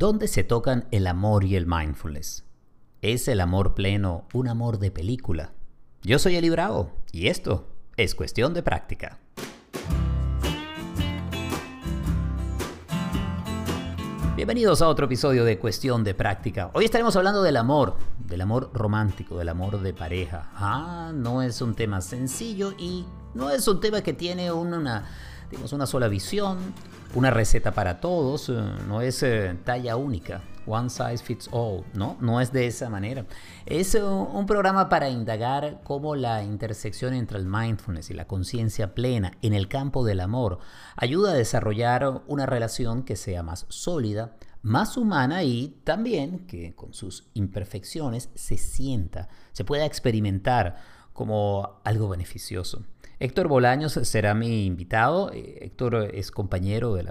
¿Dónde se tocan el amor y el mindfulness? ¿Es el amor pleno un amor de película? Yo soy Eli Bravo y esto es cuestión de práctica. Bienvenidos a otro episodio de Cuestión de Práctica. Hoy estaremos hablando del amor, del amor romántico, del amor de pareja. Ah, no es un tema sencillo y no es un tema que tiene una, digamos, una sola visión, una receta para todos, eh, no es eh, talla única, one size fits all, no, no es de esa manera. Es eh, un programa para indagar cómo la intersección entre el mindfulness y la conciencia plena en el campo del amor ayuda a desarrollar una relación que sea más sólida, más humana y también que con sus imperfecciones se sienta, se pueda experimentar como algo beneficioso. Héctor Bolaños será mi invitado. Eh, Héctor es compañero de,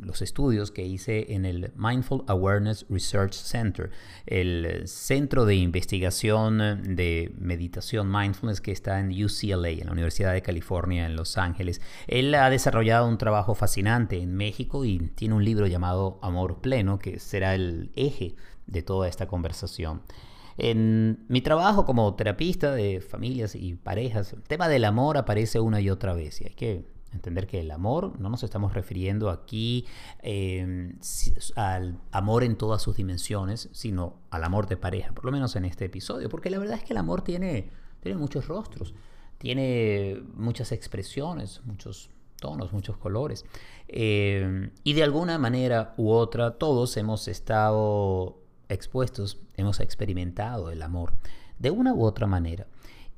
los estudios que hice en el Mindful Awareness Research Center, el centro de investigación de meditación mindfulness que está en UCLA, en la Universidad de California en Los Ángeles. Él ha desarrollado un trabajo fascinante en México y tiene un libro llamado Amor Pleno que será el eje de toda esta conversación. En mi trabajo como terapista de familias y parejas, el tema del amor aparece una y otra vez y hay que entender que el amor no nos estamos refiriendo aquí em, al amor en todas sus dimensiones, sino al amor de pareja, por lo menos en este episodio, porque la verdad es que el amor tiene, tiene muchos rostros, tiene muchas expresiones, muchos tonos, muchos colores. Em, y de alguna manera u otra, todos hemos estado expuestos, hemos experimentado el amor de una u otra manera.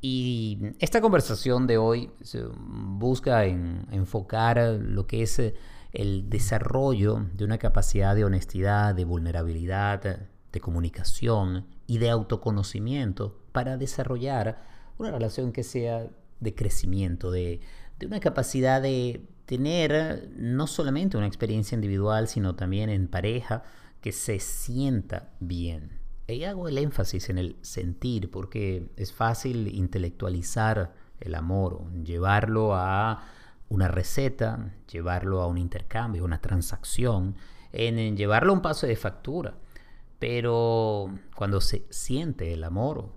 Y esta conversación de hoy busca enfocar lo que es eh, el desarrollo de una capacidad de honestidad, de vulnerabilidad, de comunicación y de autoconocimiento para desarrollar una relación que sea de crecimiento, de, de una capacidad de tener no solamente una experiencia individual, sino también en pareja, que se sienta bien. Y hago el énfasis en el sentir porque es fácil intelectualizar el amor, llevarlo a una receta, llevarlo a un intercambio, una transacción, en, llevarlo a un paso de factura. Pero cuando se siente el amor,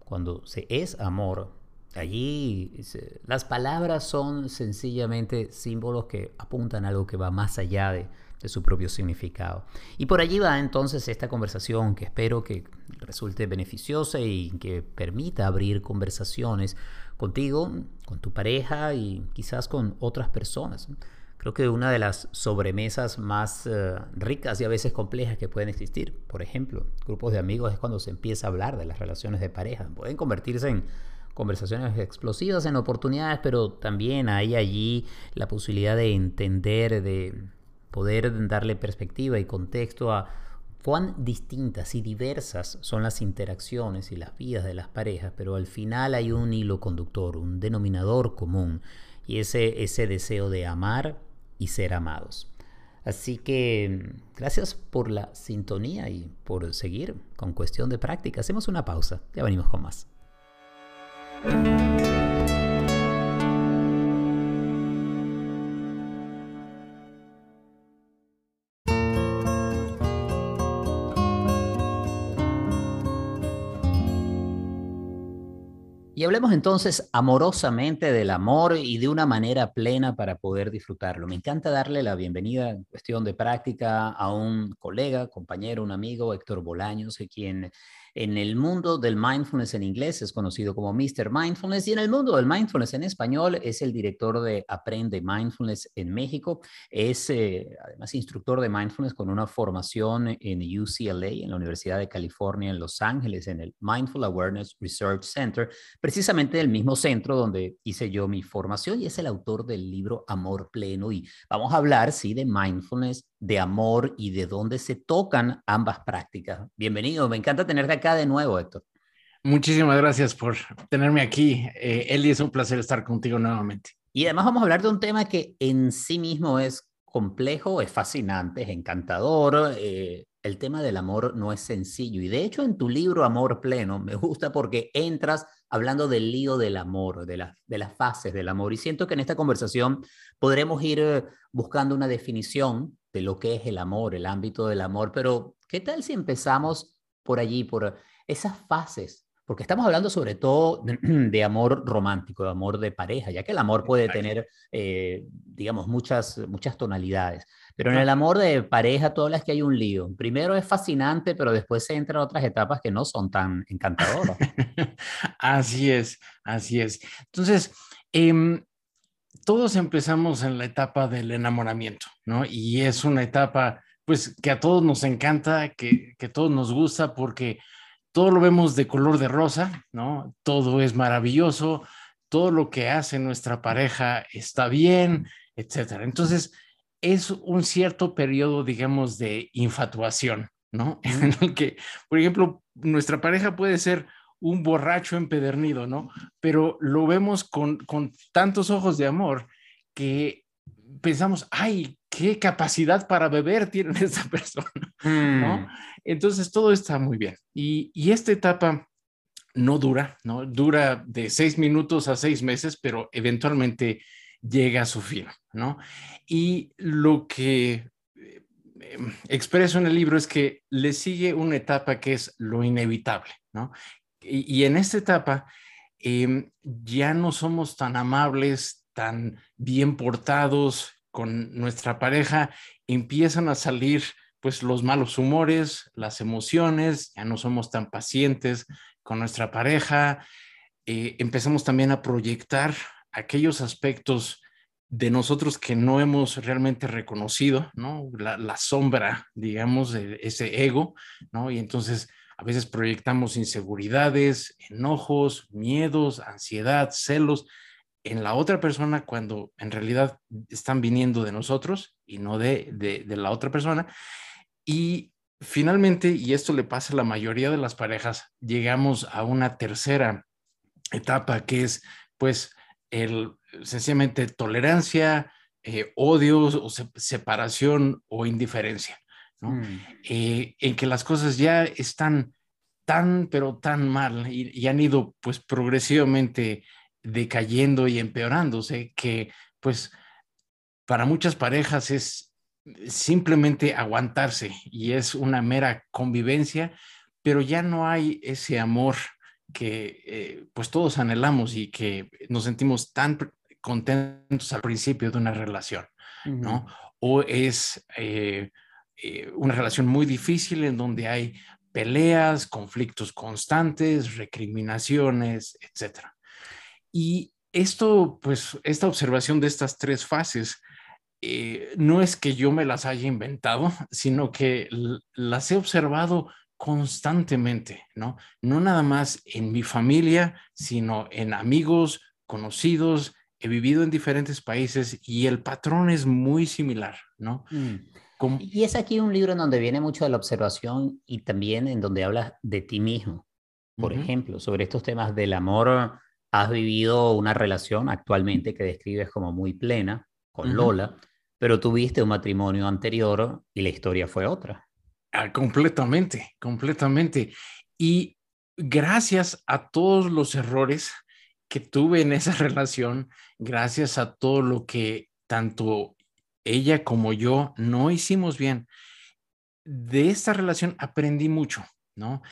cuando se es amor, allí las palabras son sencillamente símbolos que apuntan a algo que va más allá de, de su propio significado. Y por allí va entonces esta conversación que espero que resulte beneficiosa y que permita abrir conversaciones contigo, con tu pareja y quizás con otras personas. Creo que una de las sobremesas más eh, ricas y a veces complejas que pueden existir, por ejemplo, grupos de amigos es cuando se empieza a hablar de las relaciones de pareja. Pueden convertirse en conversaciones explosivas, en oportunidades, pero también hay allí la posibilidad de entender, de poder darle perspectiva y contexto a cuán distintas y diversas son las interacciones y las vidas de las parejas, pero al final hay un hilo conductor, un denominador común, y ese, ese deseo de amar y ser amados. Así que gracias por la sintonía y por seguir con cuestión de práctica. Hacemos una pausa, ya venimos con más. Hablemos entonces amorosamente del amor y de una manera plena para poder disfrutarlo. Me encanta darle la bienvenida en cuestión de práctica a un colega, compañero, un amigo, Héctor Bolaños, quien en el mundo del mindfulness en inglés es conocido como Mr. Mindfulness y en el mundo del mindfulness en español es el director de Aprende Mindfulness en México. Es eh, además instructor de mindfulness con una formación en UCLA, en la Universidad de California en Los Ángeles, en el Mindful Awareness Research Center, precisamente el mismo centro donde hice yo mi formación y es el autor del libro Amor Pleno. Y vamos a hablar, sí, de mindfulness de amor y de dónde se tocan ambas prácticas. Bienvenido, me encanta tenerte acá de nuevo, Héctor. Muchísimas gracias por tenerme aquí. Eh, Eli, es un placer estar contigo nuevamente. Y además vamos a hablar de un tema que en sí mismo es complejo, es fascinante, es encantador. Eh, el tema del amor no es sencillo. Y de hecho en tu libro Amor Pleno me gusta porque entras hablando del lío del amor, de, de las fases del amor. Y siento que en esta conversación podremos ir eh, buscando una definición de lo que es el amor, el ámbito del amor, pero ¿qué tal si empezamos por allí, por esas fases? Porque estamos hablando sobre todo de amor romántico, de amor de pareja, ya que el amor puede tener, eh, digamos, muchas, muchas tonalidades. Pero en el amor de pareja, todas las que hay un lío. Primero es fascinante, pero después se entran otras etapas que no son tan encantadoras. así es, así es. Entonces, eh, todos empezamos en la etapa del enamoramiento, ¿no? Y es una etapa, pues, que a todos nos encanta, que, que a todos nos gusta, porque todo lo vemos de color de rosa, ¿no? Todo es maravilloso, todo lo que hace nuestra pareja está bien, etcétera. Entonces, es un cierto periodo, digamos, de infatuación, ¿no? En el que, por ejemplo, nuestra pareja puede ser un borracho empedernido, ¿no? Pero lo vemos con, con tantos ojos de amor que pensamos, ay, qué capacidad para beber tiene esta persona, ¿no? Mm. Entonces todo está muy bien. Y, y, esta etapa no dura, ¿no? Dura de seis minutos a seis meses, pero eventualmente llega a su fin, ¿no? Y lo que eh, expreso en el libro es que le sigue una etapa que es lo inevitable, ¿no? Y, en esta etapa em, ya no somos tan amables, tan bien portados con nuestra pareja, empiezan a salir pues los malos humores, las emociones, ya no somos tan pacientes con nuestra pareja, eh, empezamos también a proyectar aquellos aspectos de nosotros que no hemos realmente reconocido, ¿no? La, sombra, digamos, de ese ego, ¿no? Y entonces a veces proyectamos inseguridades, enojos, miedos, ansiedad, celos en la otra persona cuando en realidad están viniendo de nosotros y no de, de, la otra persona. Y finalmente, y esto le pasa a la mayoría de las parejas, llegamos a una tercera etapa que es pues el sencillamente tolerancia, eh, odio o separación o indiferencia. Mm. Eh, en que las cosas ya están tan, pero tan mal y, han ido pues progresivamente decayendo y empeorándose que pues para muchas parejas es simplemente aguantarse y es una mera convivencia, pero ya no hay ese amor que eh, pues todos anhelamos y que nos sentimos tan contentos al principio de una relación, ¿no? O es eh, eh, una relación muy difícil en donde hay peleas, conflictos constantes, recriminaciones, etc. Y esto, pues, esta observación de estas tres fases, eh, no es que yo me las haya inventado, sino que las he observado constantemente, ¿no? No nada más en mi familia, sino en amigos, conocidos, he vivido en diferentes países y el patrón es muy similar, ¿no? Mm. Y es aquí un libro en donde viene mucho de la observación y también en donde hablas de ti mismo. Por ejemplo, sobre estos temas del amor, has vivido una relación actualmente que describes como muy plena con Lola, pero tuviste un matrimonio anterior y la historia fue otra. Ah, completamente, completamente. Y gracias a todos los errores que tuve en esa relación, gracias a todo lo que tanto ella como yo no hicimos bien. De esta relación aprendí mucho, ¿no?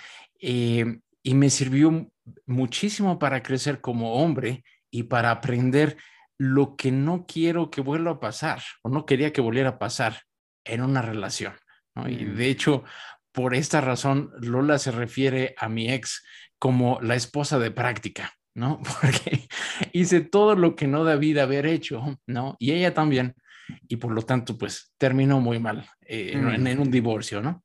Eh, y me sirvió muchísimo para crecer como hombre y para aprender lo que no quiero que vuelva a pasar o no quería que volviera a pasar en una relación. ¿no? Y mm. de hecho, por esta razón, Lola se refiere a mi ex como la esposa de práctica, ¿no? Porque hice todo lo que no debí haber hecho, ¿no? Y ella también y por lo tanto, pues terminó muy mal eh, en, mm. un divorcio, ¿no?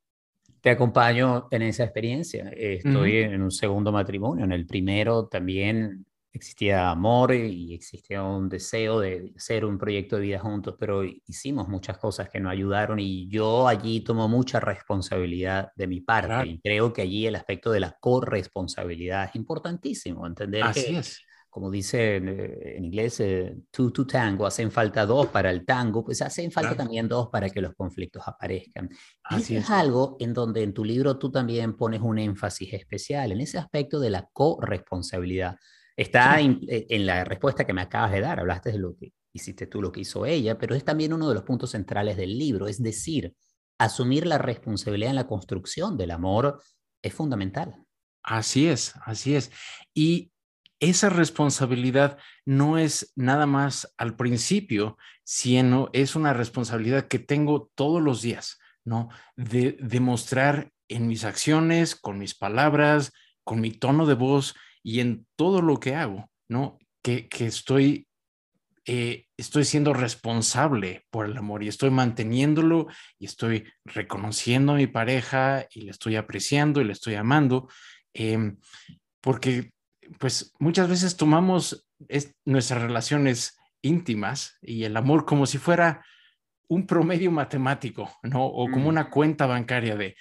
Te acompaño en esa experiencia. Estoy en un segundo matrimonio. En el primero también existía amor y existía un deseo de hacer un proyecto de vida juntos, pero hicimos muchas cosas que no ayudaron y yo allí tomo mucha responsabilidad de mi parte. Y creo que allí el aspecto de la corresponsabilidad es importantísimo, entender Así es como dice eh, en, inglés, eh, two to tango, hacen falta dos para el tango, pues hacen falta también dos para que los conflictos aparezcan. Así es. algo en donde en tu libro tú también pones un énfasis especial, en ese aspecto de la corresponsabilidad. Está eh, en, la respuesta que me acabas de dar, hablaste de lo que hiciste tú lo que hizo ella, pero es también uno de los puntos centrales del libro, es decir, asumir la responsabilidad en la construcción del amor es fundamental. Así es, así es. Y esa responsabilidad no es nada más al principio, sino es una responsabilidad que tengo todos los días, ¿no? De demostrar en mis acciones, con mis palabras, con mi tono de voz y en todo lo que hago, ¿no? Que, que estoy eh, estoy siendo responsable por el amor y estoy manteniéndolo y estoy reconociendo a mi pareja y le estoy apreciando y le estoy amando, em, porque pues muchas veces tomamos nuestras relaciones íntimas y el amor como si fuera un promedio matemático, ¿no? O como una cuenta bancaria de,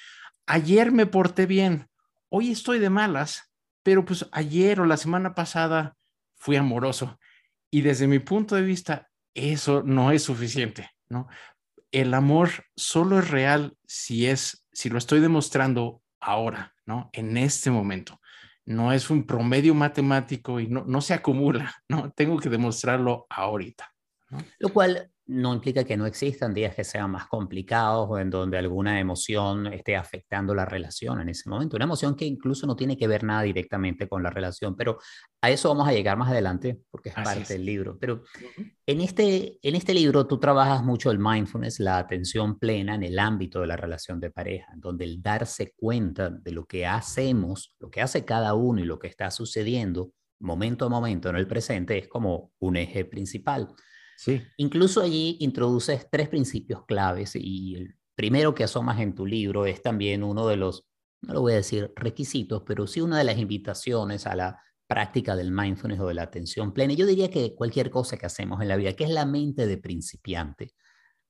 ayer me porté bien, hoy estoy de malas, pero pues ayer o la semana pasada fui amoroso y desde mi punto de vista, eso no es suficiente, ¿no? El amor solo es real si es, si lo estoy demostrando ahora, ¿no? En este momento. No es un promedio matemático y no, no se acumula, ¿no? Tengo que demostrarlo ahorita. Lo cual no implica que no existan días que sean más complicados o en donde alguna emoción esté afectando la relación en ese momento. Una emoción que incluso no tiene que ver nada directamente con la relación, pero a eso vamos a llegar más adelante porque es parte del libro. Pero en, este, en este libro tú trabajas mucho el mindfulness, la atención plena en el ámbito de la relación de pareja, donde el darse cuenta de lo que hacemos, lo que hace cada uno y lo que está sucediendo momento a momento en el presente es como un eje principal. Incluso allí introduces tres principios claves y el primero que asomas en tu libro es también uno de los, no lo voy a decir requisitos, pero sí una de las invitaciones a la práctica del mindfulness o de la atención plena. Yo diría que cualquier cosa que hacemos en la vida, que es la mente de principiante.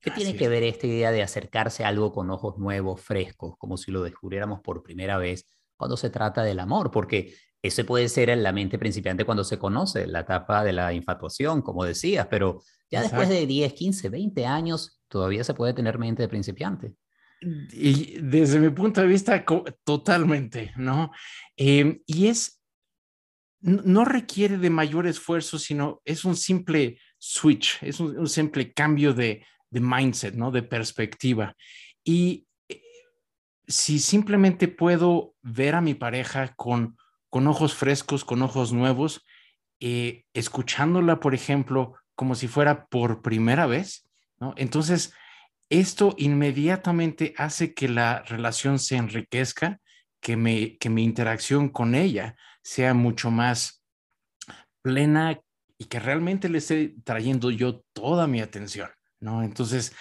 ¿Qué tiene que ver esta idea de acercarse a algo con ojos nuevos, frescos, como si lo descubriéramos por primera vez cuando se trata del amor? Porque ese puede ser en la mente principiante cuando se conoce, la etapa de la infatuación, como decías, pero ya después de 10, 15, 20 años, todavía se puede tener mente de principiante. Y desde mi punto de vista, totalmente, ¿no? Em, y es, no requiere de mayor esfuerzo, sino es un simple switch, es un, simple cambio de, de, mindset, ¿no? De perspectiva. Y eh, si simplemente puedo ver a mi pareja con, con ojos frescos, con ojos nuevos, eh, escuchándola, por ejemplo, como si fuera por primera vez, ¿no? Entonces, esto inmediatamente hace que la relación se enriquezca, que, me, que mi interacción con ella sea mucho más plena y que realmente le esté trayendo yo toda mi atención, ¿no? Entonces,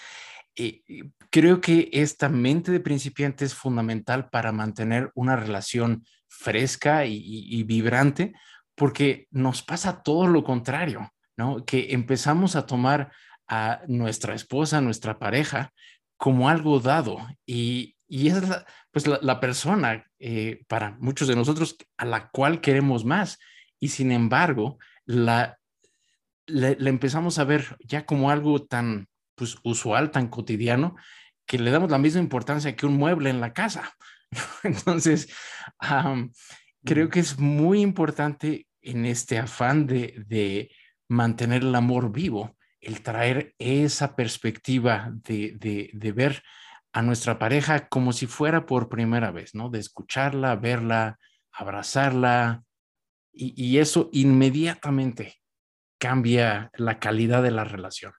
eh, creo que esta mente de principiante es fundamental para mantener una relación fresca y, vibrante, porque nos pasa todo lo contrario. Que empezamos a tomar a nuestra esposa, nuestra pareja, como algo dado y, y es la, pues la, persona eh, para muchos de nosotros a la cual queremos más y sin embargo la, le, empezamos a ver ya como algo tan pues, usual, tan cotidiano, que le damos la misma importancia que un mueble en la casa. Entonces, creo que es muy importante en este afán de, de mantener el amor vivo, el traer esa perspectiva de, ver a nuestra pareja como si fuera por primera vez, ¿no? De escucharla, verla, abrazarla, y, eso inmediatamente cambia la calidad de la relación.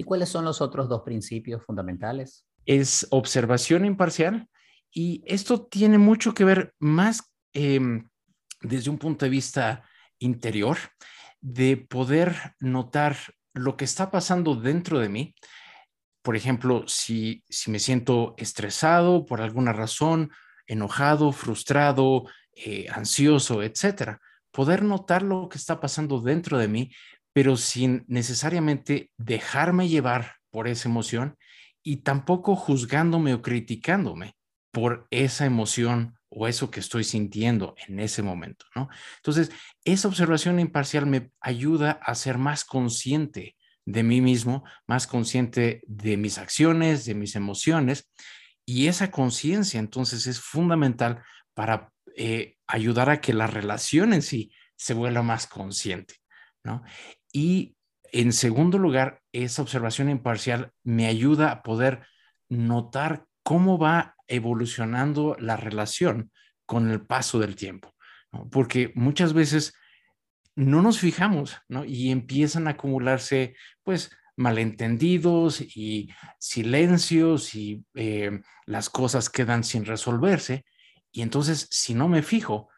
¿Y cuáles son los otros dos principios fundamentales? Es observación imparcial y esto tiene mucho que ver más em, desde un punto de vista interior de poder notar lo que está pasando dentro de mí. Por ejemplo, si, si me siento estresado por alguna razón, enojado, frustrado, eh, ansioso, etcétera, poder notar lo que está pasando dentro de mí, pero sin necesariamente dejarme llevar por esa emoción y tampoco juzgándome o criticándome por esa emoción o eso que estoy sintiendo en ese momento, ¿no? Entonces, esa observación imparcial me ayuda a ser más consciente de mí mismo, más consciente de mis acciones, de mis emociones, y esa conciencia entonces es fundamental para eh, ayudar a que la relación en sí se vuelva más consciente, ¿no? Y En segundo lugar, esa observación imparcial me ayuda a poder notar cómo va evolucionando la relación con el paso del tiempo, porque muchas veces no nos fijamos, ¿no? Y empiezan a acumularse, pues, malentendidos y silencios y eh, las cosas quedan sin resolverse. Y entonces, si no me fijo,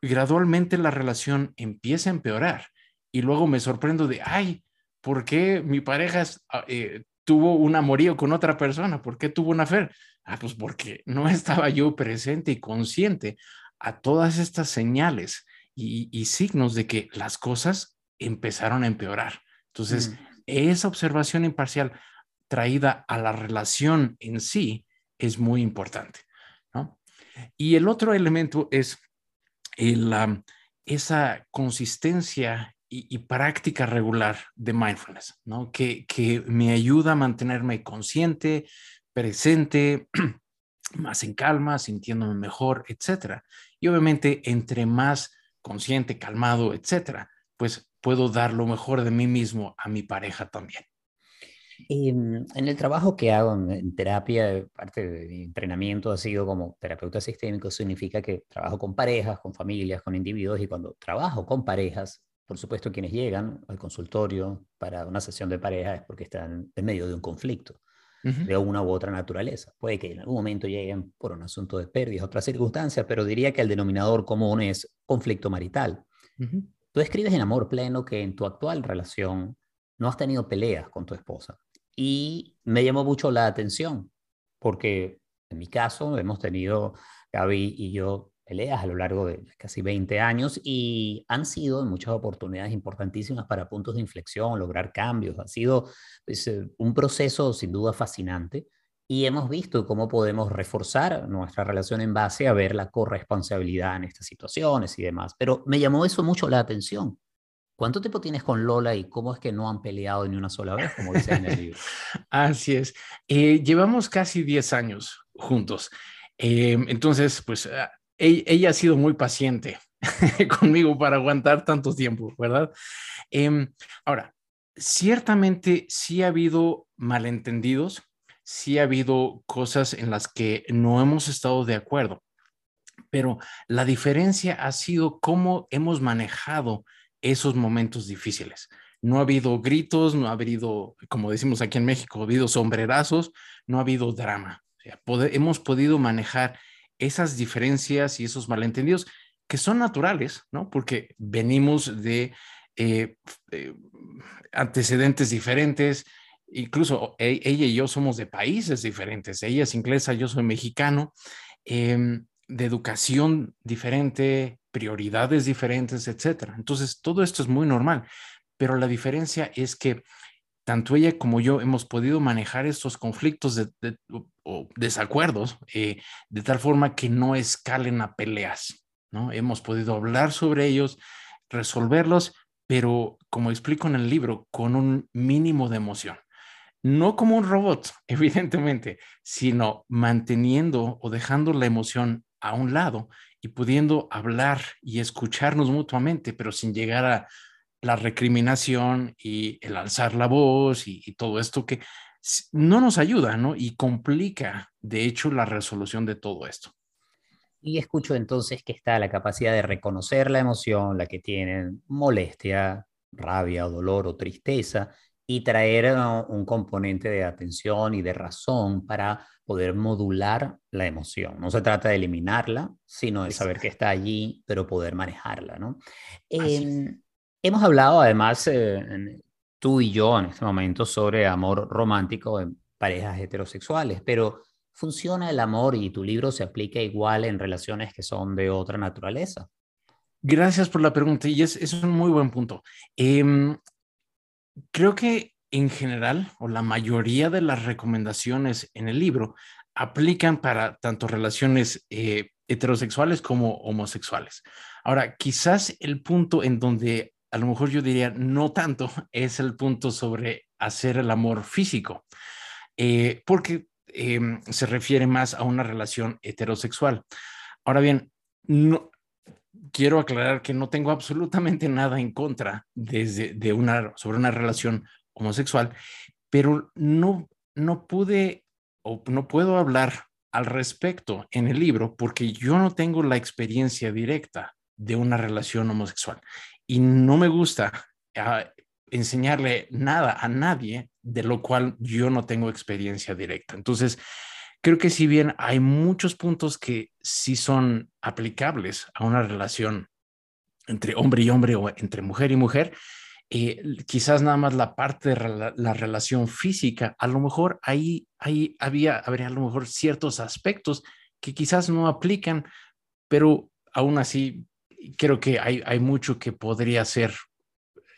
gradualmente la relación empieza a empeorar y luego me sorprendo de, ay, ¿por qué mi pareja ah, eh, tuvo un amorío con otra persona? ¿Por qué tuvo una fe? Ah, pues porque no estaba yo presente y consciente a todas estas señales y, signos de que las cosas empezaron a empeorar. Entonces, mm. esa observación imparcial traída a la relación en sí es muy importante. Y el otro elemento es la, esa consistencia y, práctica regular de mindfulness, ¿no? Que, que me ayuda a mantenerme consciente, presente, más en calma, sintiéndome mejor, etcétera. Y obviamente, entre más consciente, calmado, etcétera, pues puedo dar lo mejor de mí mismo a mi pareja también. Em, en el trabajo que hago en, terapia, parte de mi entrenamiento ha sido como terapeuta sistémico, significa que trabajo con parejas, con familias, con individuos, y cuando trabajo con parejas, por supuesto, quienes llegan al consultorio para una sesión de pareja es porque están en medio de un conflicto de una u otra naturaleza. Puede que en algún momento lleguen por un asunto de pérdidas, otras circunstancias, pero diría que el denominador común es conflicto marital. Tú escribes en Amor Pleno que en tu actual relación no has tenido peleas con tu esposa. Y me llamó mucho la atención, porque en mi caso hemos tenido, Gaby y yo, peleas a lo largo de casi 20 años y han sido en muchas oportunidades importantísimas para puntos de inflexión, lograr cambios. Ha sido pues, eh, un proceso sin duda fascinante y hemos visto cómo podemos reforzar nuestra relación en base a ver la corresponsabilidad en estas situaciones y demás. Pero me llamó eso mucho la atención. ¿Cuánto tiempo tienes con Lola y cómo es que no han peleado ni una sola vez, como dice en el libro? Así es. Eh, llevamos casi 10 años juntos. Eh, entonces, pues ella, ha sido muy paciente conmigo para aguantar tanto tiempo, ¿verdad? Em, ahora, ciertamente sí ha habido malentendidos, sí ha habido cosas en las que no hemos estado de acuerdo, pero la diferencia ha sido cómo hemos manejado esos momentos difíciles. No ha habido gritos, no ha habido, como decimos aquí en México, ha habido sombrerazos, no ha habido drama. hemos podido manejar esas diferencias y esos malentendidos que son naturales, ¿no? Porque venimos de eh, eh, antecedentes diferentes, incluso e, ella y yo somos de países diferentes, ella es inglesa, yo soy mexicano, em, de educación diferente, prioridades diferentes, etcétera. Entonces, todo esto es muy normal, pero la diferencia es que tanto ella como yo hemos podido manejar estos conflictos de, o desacuerdos eh, de tal forma que no escalen a peleas, ¿no? Hemos podido hablar sobre ellos, resolverlos, pero como explico en el libro, con un mínimo de emoción. No como un robot, evidentemente, sino manteniendo o dejando la emoción a un lado y pudiendo hablar y escucharnos mutuamente, pero sin llegar a la recriminación y el alzar la voz y, todo esto que no nos ayuda, ¿no? Y complica, de hecho, la resolución de todo esto. Y escucho entonces que está la capacidad de reconocer la emoción, la que tienen molestia, rabia, dolor o tristeza, y traer un componente de atención y de razón para poder modular la emoción. No se trata de eliminarla, sino de saber que está allí, pero poder manejarla, ¿no? Hemos hablado además, eh, tú y yo en este momento, sobre amor romántico en parejas heterosexuales, pero ¿funciona el amor y tu libro se aplica igual en relaciones que son de otra naturaleza? Gracias por la pregunta y es, es un muy buen punto. Em, creo que en general, o la mayoría de las recomendaciones en el libro aplican para tanto relaciones eh, heterosexuales como homosexuales. Ahora, quizás el punto en donde a lo mejor yo diría no tanto, es el punto sobre hacer el amor físico, eh, porque em, se refiere más a una relación heterosexual. Ahora bien, no, quiero aclarar que no tengo absolutamente nada en contra desde, de una, sobre una relación homosexual, pero no, no pude o no puedo hablar al respecto en el libro porque yo no tengo la experiencia directa de una relación homosexual y no me gusta ah, enseñarle nada a nadie de lo cual yo no tengo experiencia directa. Entonces, creo que si bien hay muchos puntos que sí son aplicables a una relación entre hombre y hombre o entre mujer y mujer, eh, quizás nada más la parte de la, relación física, a lo mejor ahí, ahí había, habría a lo mejor ciertos aspectos que quizás no aplican, pero aún así creo que hay, hay mucho que podría ser,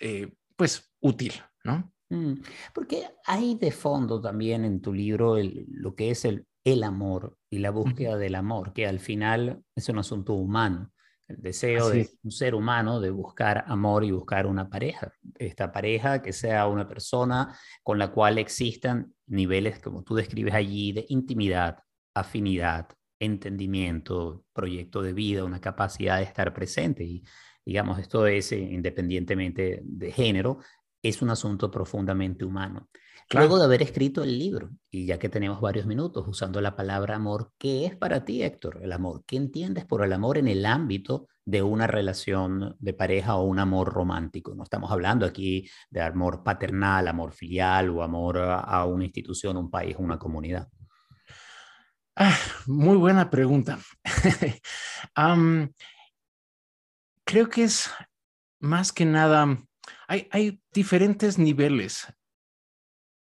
eh, pues, útil, ¿no? Mm, porque hay de fondo también en tu libro lo que es el, el amor y la búsqueda del amor, que al final es un asunto humano el deseo de un ser humano de buscar amor y buscar una pareja. Esta pareja que sea una persona con la cual existan niveles, como tú describes allí, de intimidad, afinidad, entendimiento, proyecto de vida, una capacidad de estar presente. Y digamos, esto es, eh, independientemente de género, es un asunto profundamente humano. Luego de haber escrito el libro, y ya que tenemos varios minutos usando la palabra amor, ¿qué es para ti, Héctor, el amor? ¿Qué entiendes por el amor en el ámbito de una relación de pareja o un amor romántico? No estamos hablando aquí de amor paternal, amor filial o amor a una institución, un país, una comunidad. Ah, muy buena pregunta. creo que es más que nada, hay, diferentes niveles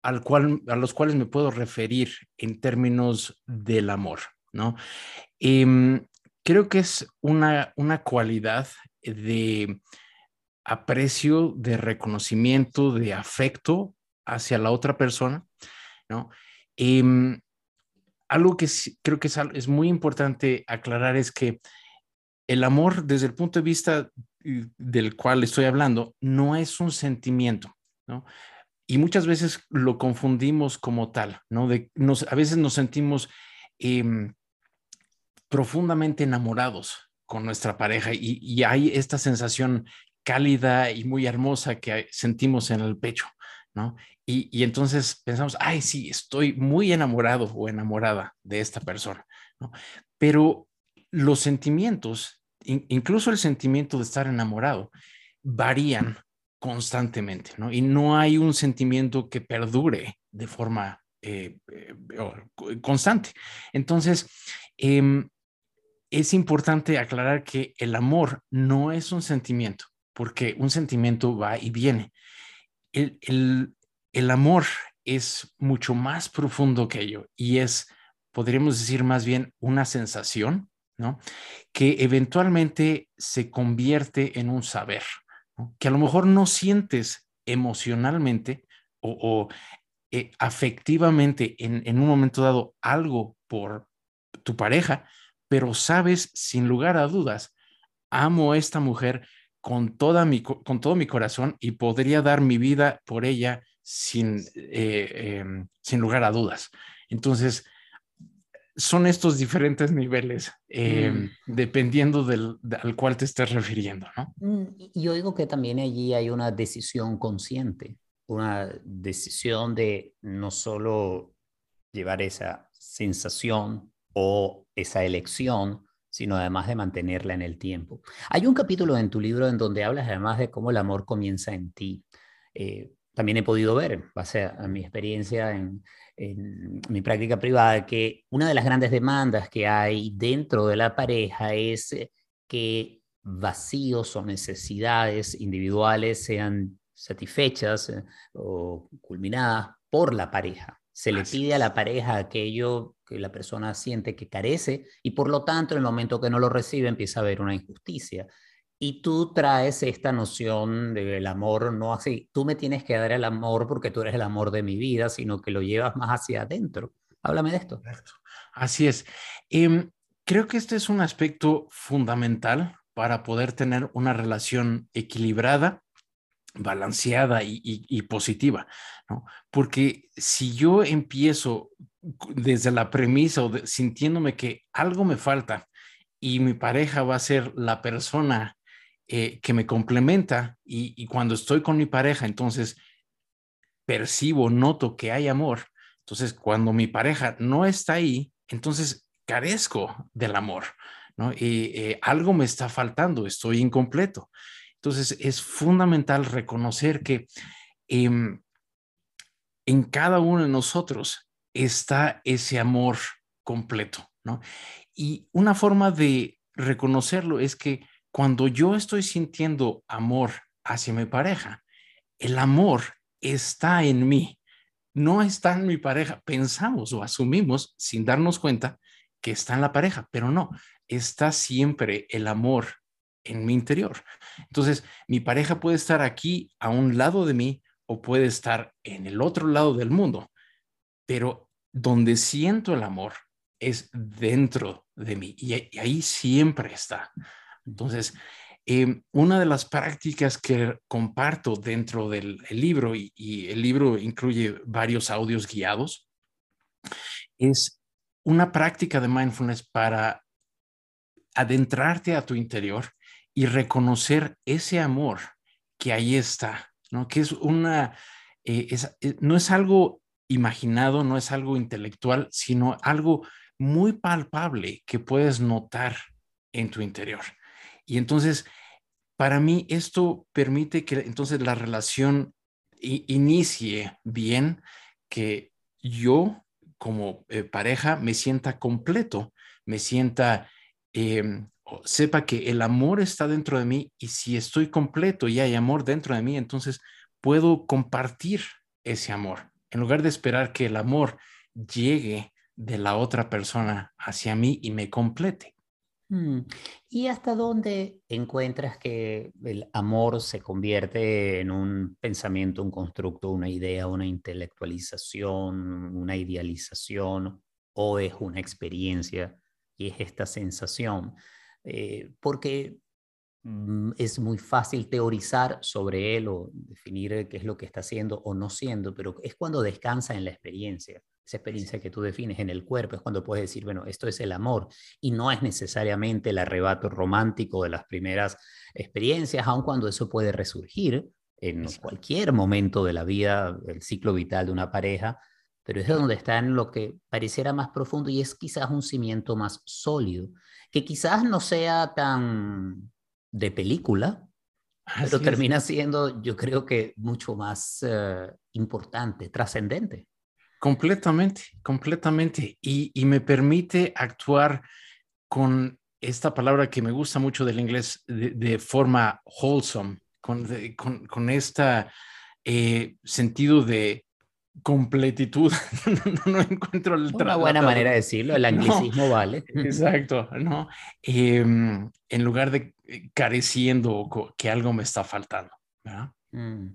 al cual, a los cuales me puedo referir en términos del amor, ¿no? Em, creo que es una, una cualidad de aprecio, de reconocimiento, de afecto hacia la otra persona, ¿no? Em, algo que creo que es, es, muy importante aclarar es que el amor, desde el punto de vista del cual estoy hablando, no es un sentimiento, ¿no? y muchas veces lo confundimos como tal, ¿no? De, nos, a veces nos sentimos em, profundamente enamorados con nuestra pareja y, hay esta sensación cálida y muy hermosa que sentimos en el pecho, Y, entonces pensamos, ay, sí, estoy muy enamorado o enamorada de esta persona. Pero los sentimientos, incluso el sentimiento de estar enamorado, varían constantemente. Y no hay un sentimiento que perdure de forma eh, eh, constante. Entonces, em, es importante aclarar que el amor no es un sentimiento, porque un sentimiento va y viene. El, el amor es mucho más profundo que ello y es, podríamos decir más bien, una sensación, ¿no? Que eventualmente se convierte en un saber, que a lo mejor no sientes emocionalmente o, eh, afectivamente en, un momento dado algo por tu pareja, pero sabes sin lugar a dudas, amo a esta mujer con, toda mi, con todo mi corazón y podría dar mi vida por ella sin, eh, em, sin lugar a dudas. Entonces, son estos diferentes niveles, eh, mm. dependiendo del al cual te estés refiriendo, ¿no? Mm, yo digo que también allí hay una decisión consciente, una decisión de no solo llevar esa sensación o esa elección, sino además de mantenerla en el tiempo. Hay un capítulo en tu libro en donde hablas además de cómo el amor comienza en ti. Eh, también he podido ver, en base a mi experiencia en, en mi práctica privada que una de las grandes demandas que hay dentro de la pareja es eh, que vacíos o necesidades individuales sean satisfechas eh, o culminadas por la pareja. Se le pide a la pareja aquello que la persona siente que carece y por lo tanto en el momento que no lo recibe empieza a haber una injusticia. Y tú traes esta noción del amor, no así, tú me tienes que dar el amor porque tú eres el amor de mi vida, sino que lo llevas más hacia adentro. Háblame de esto. Así es. Em, creo que este es un aspecto fundamental para poder tener una relación equilibrada, balanceada y, positiva, ¿no? Porque si yo empiezo desde la premisa o sintiéndome que algo me falta y mi pareja va a ser la persona eh, que me complementa y, cuando estoy con mi pareja, entonces percibo, noto que hay amor. Entonces, cuando mi pareja no está ahí, entonces carezco del amor, ¿no? Y eh, algo me está faltando, estoy incompleto. Entonces, es fundamental reconocer que em, en cada uno de nosotros está ese amor completo, ¿no? Y una forma de reconocerlo es que cuando yo estoy sintiendo amor hacia mi pareja, el amor está en mí, no está en mi pareja. Pensamos o asumimos sin darnos cuenta que está en la pareja, pero no, está siempre el amor en mi interior. Entonces, mi pareja puede estar aquí a un lado de mí o puede estar en el otro lado del mundo, pero donde siento el amor es dentro de mí y, ahí siempre está. Entonces, em, una de las prácticas que comparto dentro del libro, y, el libro incluye varios audios guiados, es una práctica de mindfulness para adentrarte a tu interior y reconocer ese amor que ahí está, ¿no? Que es una, eh, eh, no es algo imaginado, no es algo intelectual, sino algo muy palpable que puedes notar en tu interior. Y entonces, para mí, esto permite que entonces la relación inicie bien, que yo como eh, pareja me sienta completo, me sienta, em, sepa que el amor está dentro de mí y si estoy completo y hay amor dentro de mí, entonces puedo compartir ese amor en lugar de esperar que el amor llegue de la otra persona hacia mí y me complete. Mm. ¿Y hasta dónde encuentras que el amor se convierte en un pensamiento, un constructo, una idea, una intelectualización, una idealización o es una experiencia y es esta sensación? Eh, porque es muy fácil teorizar sobre él o definir qué es lo que está haciendo o no siendo, pero es cuando descansa en la experiencia esa experiencia que tú defines en el cuerpo, es cuando puedes decir, bueno, esto es el amor y no es necesariamente el arrebato romántico de las primeras experiencias, aun cuando eso puede resurgir en cualquier momento de la vida, el ciclo vital de una pareja, pero es donde está en lo que pareciera más profundo y es quizás un cimiento más sólido, que quizás no sea tan de película, pero termina siendo, yo creo que mucho más eh, importante, trascendente. Completamente, completamente. Y, me permite actuar con esta palabra que me gusta mucho del inglés de, forma wholesome, con, con, este sentido de completitud. no, encuentro el Una buena manera de decirlo, el anglicismo vale. Exacto, ¿no? Em, en lugar de eh, careciendo que algo me está faltando. ¿verdad? Mm.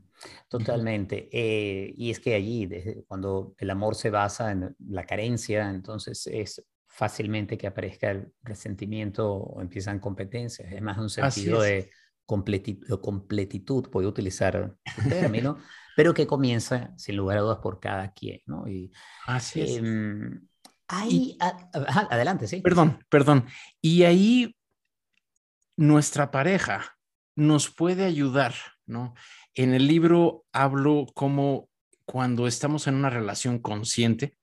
Totalmente. Eh, y es que allí, desde cuando el amor se basa en la carencia, entonces es fácilmente que aparezca el resentimiento o empiezan competencias. Es más un sentido de completitud, completitud, puedo utilizar el término, pero que comienza sin lugar a dudas por cada quien. ¿no? Y, Así es. Em, ahí, adelante, sí. Perdón, perdón. Y ahí nuestra pareja nos puede ayudar, ¿no? En el libro hablo como cuando estamos en una relación consciente,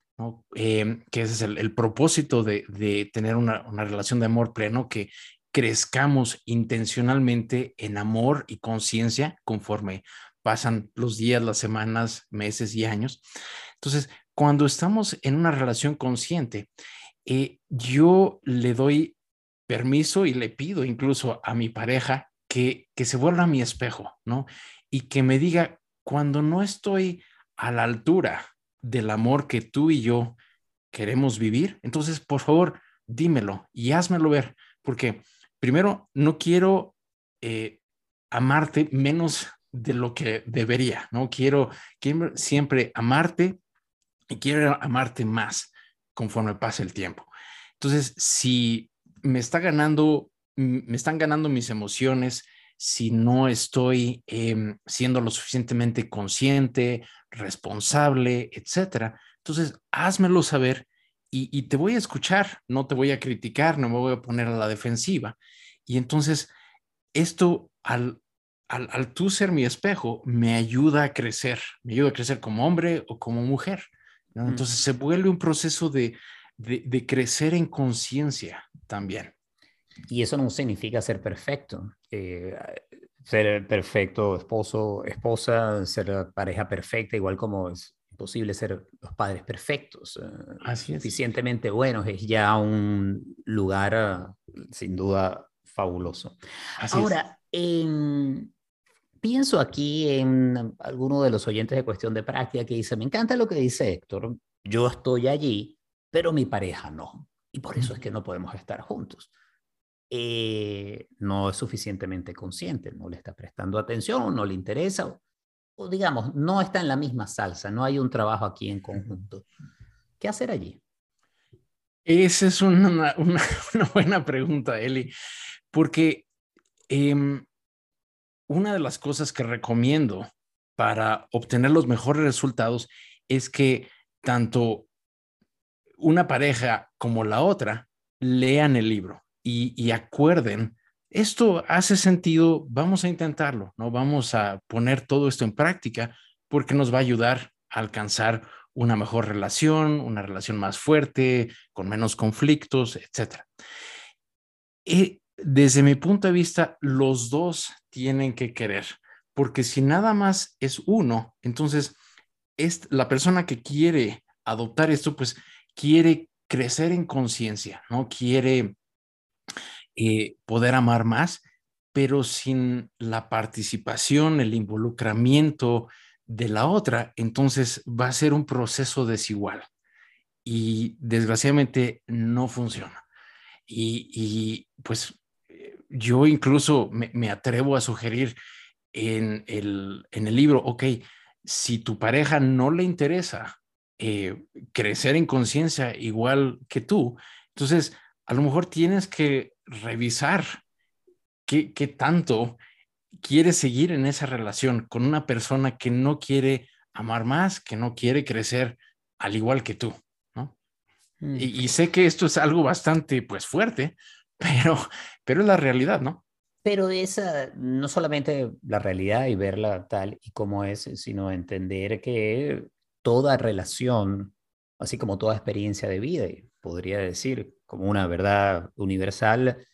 em, que ese es el, propósito de, tener una, relación de amor pleno, que crezcamos intencionalmente en amor y conciencia conforme pasan los días, las semanas, meses y años. Entonces, cuando estamos en una relación consciente, eh, yo le doy permiso y le pido incluso a mi pareja que, que se vuelva mi espejo, ¿no? y que me diga cuando no estoy a la altura del amor que tú y yo queremos vivir, entonces por favor dímelo y házmelo ver, porque primero no quiero eh, amarte menos de lo que debería, ¿no? Quiero, quiero siempre amarte y quiero amarte más conforme pase el tiempo. Entonces, si me está ganando, me están ganando mis emociones, si no estoy em, siendo lo suficientemente consciente, responsable, etcétera. Entonces, házmelo saber y, te voy a escuchar, no te voy a criticar, no me voy a poner a la defensiva. Y entonces, esto al, al, tú ser mi espejo, me ayuda a crecer, me ayuda a crecer como hombre o como mujer. Entonces se vuelve un proceso de, de, crecer en conciencia también. Y eso no significa ser perfecto. Eh, ser perfecto esposo, esposa, ser pareja perfecta, igual como es posible ser los padres perfectos, eh, Así suficientemente buenos, es ya un lugar sin duda fabuloso. Ahora, pienso aquí en alguno de los oyentes de cuestión de práctica que dice, me encanta lo que dice Héctor, yo estoy allí, pero mi pareja no, y por eso es que no podemos estar juntos. Eh, no es suficientemente consciente, no le está prestando atención, no le interesa, o digamos, no está en la misma salsa, no hay un trabajo aquí en conjunto. ¿Qué hacer allí? Esa es una, una, buena pregunta, Eli, porque em, una de las cosas que recomiendo para obtener los mejores resultados es que tanto una pareja como la otra lean el libro y, acuerden esto hace sentido, vamos a intentarlo, ¿no? Vamos a poner todo esto en práctica porque nos va a ayudar a alcanzar una mejor relación, una relación más fuerte, con menos conflictos, etc. Y desde mi punto de vista, los dos tienen que querer, porque si nada más es uno, entonces es la persona que quiere adoptar esto, pues quiere crecer en conciencia, ¿no? Quiere eh, poder amar más, pero sin la participación, el involucramiento de la otra, entonces va a ser un proceso desigual y desgraciadamente no funciona. Y, pues yo incluso me, atrevo a sugerir en el, en el libro, ok, si tu pareja no le interesa eh, crecer en conciencia igual que tú, entonces a lo mejor tienes que revisar qué, qué tanto quieres seguir en esa relación con una persona que no quiere amar más, que no quiere crecer al igual que tú, ¿no? Mm. Y, sé que esto es algo bastante, pues, fuerte, pero, pero es la realidad, ¿no? Pero esa, no solamente la realidad y verla tal y como es, sino entender que toda relación, así como toda experiencia de vida, podría decir, como una verdad universal,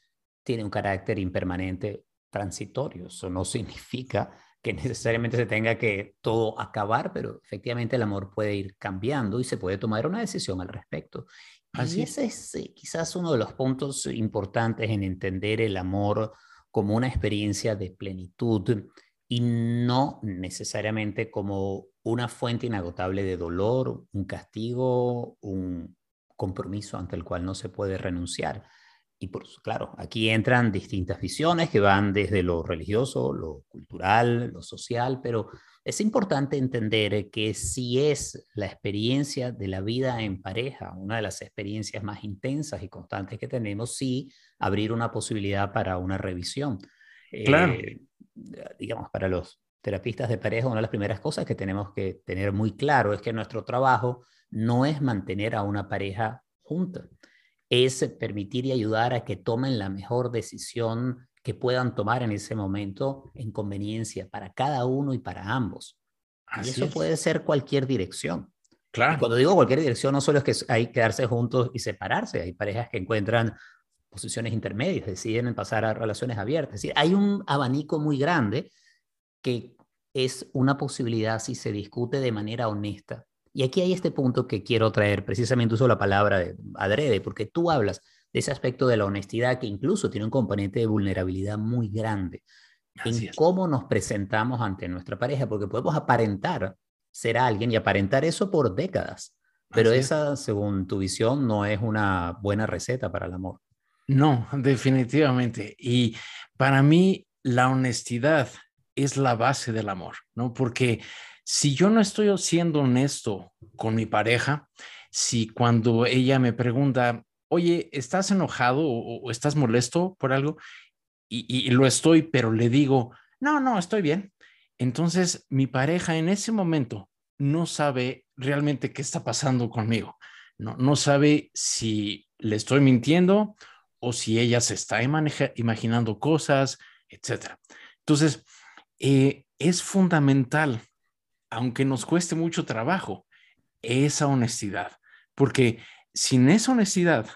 tiene un carácter impermanente transitorio. Eso no significa que necesariamente se tenga que todo acabar, pero efectivamente el amor puede ir cambiando y se puede tomar una decisión al respecto. Así y ese es eh, quizás uno de los puntos importantes en entender el amor como una experiencia de plenitud y no necesariamente como una fuente inagotable de dolor, un castigo, un, compromiso ante el cual no se puede renunciar. Y por, claro, aquí entran distintas visiones que van desde lo religioso, lo cultural, lo social, pero es importante entender que si es la experiencia de la vida en pareja, una de las experiencias más intensas y constantes que tenemos, sí abrir una posibilidad para una revisión. Claro. Eh, digamos, para los terapistas de pareja, una de las primeras cosas que tenemos que tener muy claro es que nuestro trabajo no es mantener a una pareja junta, es permitir y ayudar a que tomen la mejor decisión que puedan tomar en ese momento en conveniencia para cada uno y para ambos. y eso puede ser cualquier dirección. Claro. cuando digo cualquier dirección, no solo es que hay que quedarse juntos y separarse, hay parejas que encuentran posiciones intermedias, deciden pasar a relaciones abiertas. Es decir, hay un abanico muy grande que es una posibilidad si se discute de manera honesta y aquí hay este punto que quiero traer, precisamente uso la palabra de adrede, porque tú hablas de ese aspecto de la honestidad que incluso tiene un componente de vulnerabilidad muy grande en cómo nos presentamos ante nuestra pareja, porque podemos aparentar ser alguien y aparentar eso por décadas, pero esa, según tu visión, no es una buena receta para el amor. No, definitivamente. Y para mí, la honestidad es la base del amor, ¿no? Porque si yo no estoy siendo honesto con mi pareja, si cuando ella me pregunta, oye, ¿estás enojado o, estás molesto por algo? Y, lo estoy, pero le digo, no, no, estoy bien. Entonces mi pareja en ese momento no sabe realmente qué está pasando conmigo. no, no sabe si le estoy mintiendo o si ella se está imaginando cosas, etc. Entonces, eh, es fundamental, aunque nos cueste mucho trabajo, esa honestidad, porque sin esa honestidad,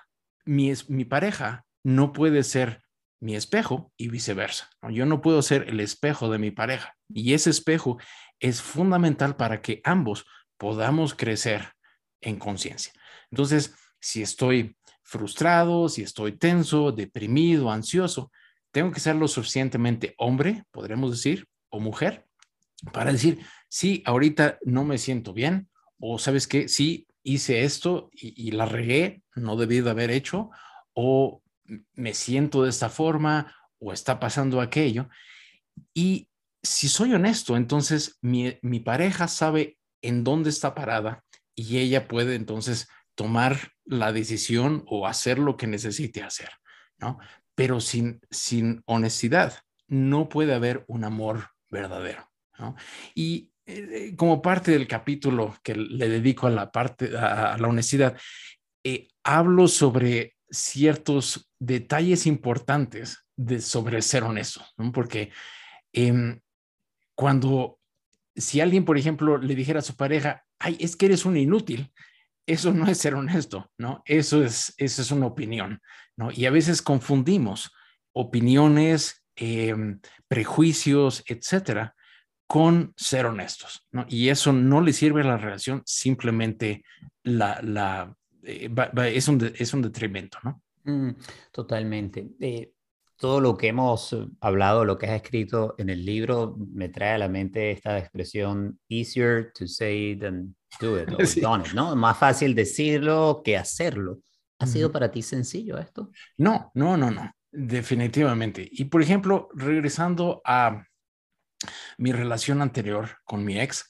mi, mi pareja no puede ser mi espejo y viceversa. Yo no puedo ser el espejo de mi pareja y ese espejo es fundamental para que ambos podamos crecer en conciencia. Entonces, si estoy frustrado, si estoy tenso, deprimido, ansioso, tengo que ser lo suficientemente hombre, podremos decir, o mujer, para decir, sí, ahorita no me siento bien, o sabes qué, sí, hice esto y, y la regué, no debí de haber hecho, o me siento de esta forma, o está pasando aquello. Y si soy honesto, entonces mi, mi pareja sabe en dónde está parada y ella puede entonces tomar la decisión o hacer lo que necesite hacer, ¿no? Pero sin, sin honestidad no puede haber un amor verdadero, ¿no? Y eh, como parte del capítulo que le dedico a la parte, a, la honestidad, eh, hablo sobre ciertos detalles importantes de, sobre ser honesto, ¿no? Porque em, cuando, si alguien, por ejemplo, le dijera a su pareja, ay, es que eres un inútil, eso no es ser honesto, ¿no? Eso es, eso es una opinión, ¿no? Y a veces confundimos opiniones, em, prejuicios, etcétera, con ser honestos, ¿no? Y eso no le sirve a la relación, simplemente la, la, eh, es, un es un detrimento, ¿no? Mm, totalmente. Eh, todo lo que hemos hablado, lo que has escrito en el libro, me trae a la mente esta expresión easier to say than do it, ¿no? Más fácil decirlo que hacerlo. ¿Ha sido para ti sencillo esto? No, no, no, no, definitivamente. Y por ejemplo, regresando a mi relación anterior con mi ex,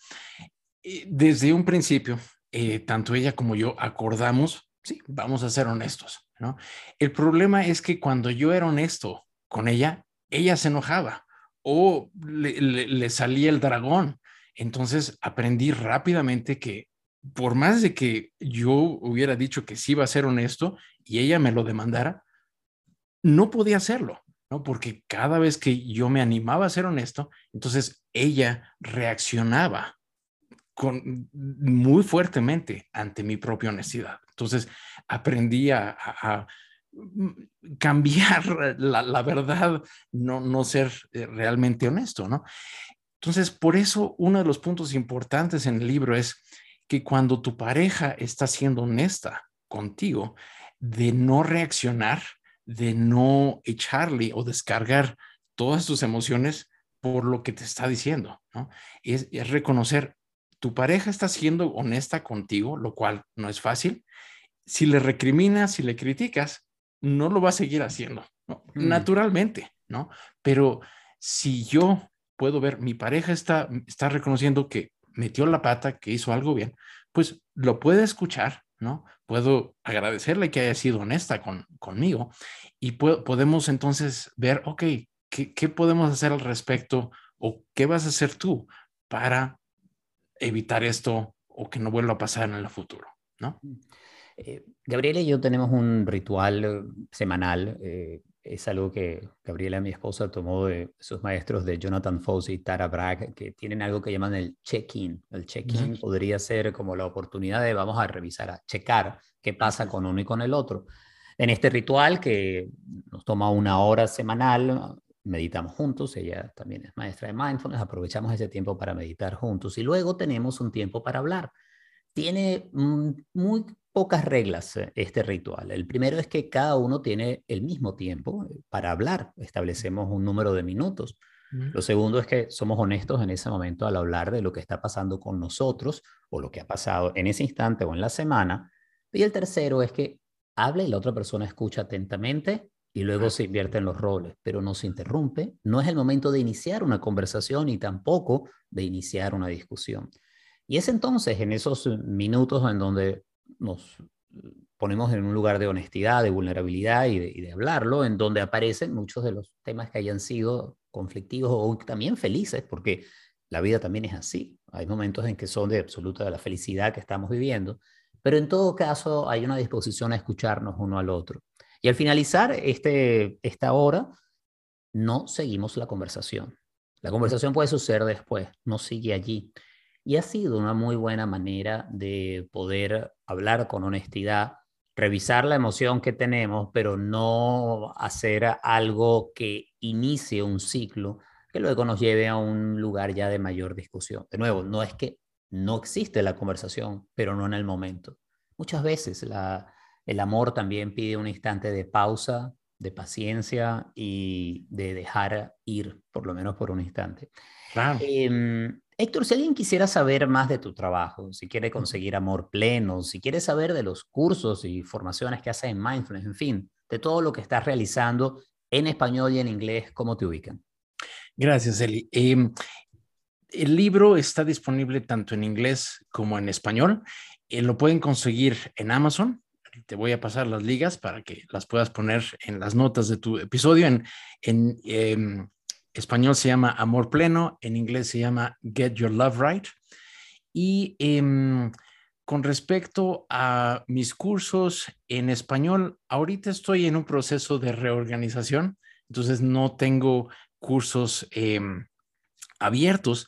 eh, desde un principio, eh, tanto ella como yo acordamos, sí, vamos a ser honestos ¿no? El problema es que cuando yo era honesto con ella, ella se enojaba o le, salía el dragón. Entonces aprendí rápidamente que por más de que yo hubiera dicho que sí iba a ser honesto y ella me lo demandara, no podía hacerlo, ¿no? Porque cada vez que yo me animaba a ser honesto, entonces ella reaccionaba muy fuertemente ante mi propia honestidad. Entonces aprendí a, cambiar la, verdad, no, no ser eh, realmente honesto, ¿no? Entonces, por eso uno de los puntos importantes en el libro es que cuando tu pareja está siendo honesta contigo, de no reaccionar, de no echarle o descargar todas tus emociones por lo que te está diciendo, ¿no? Es, es reconocer, tu pareja está siendo honesta contigo, lo cual no es fácil, si le recriminas, si le criticas, no lo va a seguir haciendo, mm. naturalmente, ¿no? Pero si yo puedo ver, mi pareja está, está reconociendo que metió la pata, que hizo algo bien, pues lo puede escuchar, ¿no? Puedo agradecerle que haya sido honesta con, conmigo y podemos entonces ver, ok, ¿qué, ¿qué podemos hacer al respecto o qué vas a hacer tú para evitar esto o que no vuelva a pasar en el futuro, ¿no? Mm. Eh, Gabriela y yo tenemos un ritual eh, semanal. Eh, es algo que Gabriela, mi esposa, tomó de sus maestros de Jonathan Fosse y Tara Bragg, que tienen algo que llaman el check-in. El check-in podría ser como la oportunidad de vamos a revisar, a checar qué pasa con uno y con el otro. En este ritual que nos toma una hora semanal, meditamos juntos, ella también es maestra de mindfulness, aprovechamos ese tiempo para meditar juntos y luego tenemos un tiempo para hablar. Tiene muy pocas reglas eh, este ritual. El primero es que cada uno tiene el mismo tiempo eh, para hablar. Establecemos un número de minutos. Lo segundo es que somos honestos en ese momento al hablar de lo que está pasando con nosotros o lo que ha pasado en ese instante o en la semana. Y el tercero es que habla y la otra persona escucha atentamente y luego se invierte en los roles, pero no se interrumpe. No es el momento de iniciar una conversación y tampoco de iniciar una discusión. Y es entonces en esos minutos en donde nos ponemos en un lugar de honestidad, de vulnerabilidad y de, hablarlo, en donde aparecen muchos de los temas que hayan sido conflictivos o también felices, porque la vida también es así. Hay momentos en que son de absoluta la felicidad que estamos viviendo, pero en todo caso hay una disposición a escucharnos uno al otro. Y al finalizar este, esta hora, no seguimos la conversación. La conversación puede suceder después, no sigue allí. Y ha sido una muy buena manera de poder hablar con honestidad, revisar la emoción que tenemos, pero no hacer algo que inicie un ciclo que luego nos lleve a un lugar ya de mayor discusión. De nuevo, no es que no existe la conversación, pero no en el momento. Muchas veces el amor también pide un instante de pausa, de paciencia y de dejar ir, por lo menos por un instante. Em, Héctor, si alguien quisiera saber más de tu trabajo, si quiere conseguir amor pleno, si quiere saber de los cursos y formaciones que haces en Mindfulness, en fin, de todo lo que estás realizando en español y en inglés, ¿cómo te ubican? Gracias, Eli. Em, el libro está disponible tanto en inglés como en español. Eh, lo pueden conseguir en Amazon, te voy a pasar las ligas para que las puedas poner en las notas de tu episodio. En, en em, español se llama Amor Pleno, en inglés se llama Get Your Love Right. Y em, con respecto a mis cursos en español, ahorita estoy en un proceso de reorganización, entonces no tengo cursos em, abiertos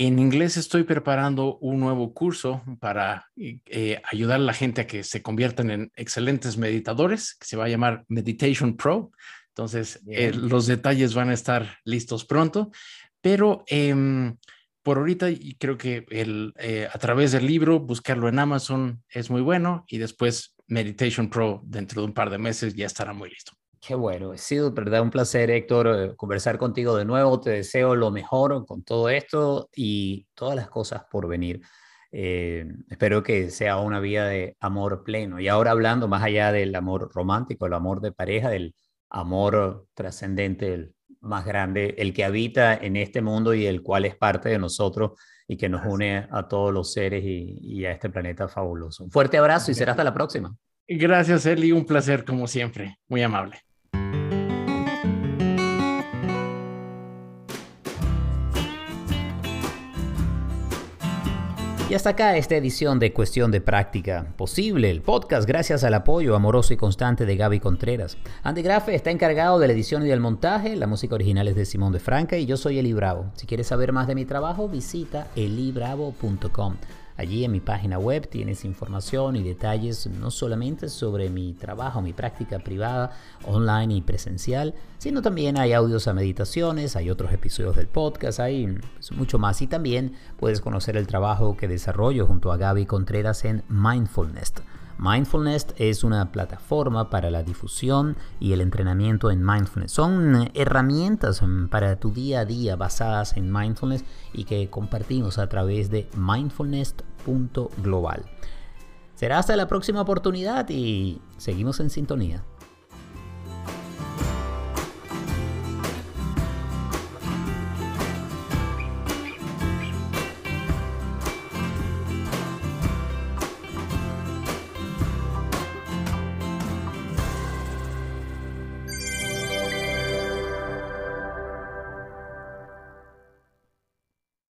en inglés estoy preparando un nuevo curso para eh, ayudar a la gente a que se conviertan en excelentes meditadores, que se va a llamar Meditation Pro. Entonces, eh, los detalles van a estar listos pronto, pero em, por ahorita creo que el, eh, a través del libro, buscarlo en Amazon es muy bueno y después Meditation Pro dentro de un par de meses ya estará muy listo. Qué bueno, ha sido verdad un placer, Héctor, eh, conversar contigo de nuevo. Te deseo lo mejor con todo esto y todas las cosas por venir. Eh, espero que sea una vida de amor pleno. Y ahora hablando más allá del amor romántico, el amor de pareja, del amor trascendente, el más grande, el que habita en este mundo y el cual es parte de nosotros y que nos une a todos los seres y, y a este planeta fabuloso. Un fuerte abrazo y será hasta la próxima. Gracias, Eli. Un placer como siempre. Muy amable. Y hasta acá esta edición de Cuestión de Práctica. Posible el podcast gracias al apoyo amoroso y constante de Gaby Contreras. Andy Grafe está encargado de la edición y del montaje. La música original es de Simón de Franca y yo soy Eli Bravo. Si quieres saber más de mi trabajo, visita elibravo.com. Allí en mi página web tienes información y detalles no solamente sobre mi trabajo, mi práctica privada, online y presencial, sino también hay audios a meditaciones, hay otros episodios del podcast, hay mucho más y también puedes conocer el trabajo que desarrollo junto a Gaby Contreras en Mindfulness. Mindfulness es una plataforma para la difusión y el entrenamiento en mindfulness. Son herramientas mm, para tu día a día basadas en mindfulness y que compartimos a través de mindfulness.global. Será hasta la próxima oportunidad y seguimos en sintonía.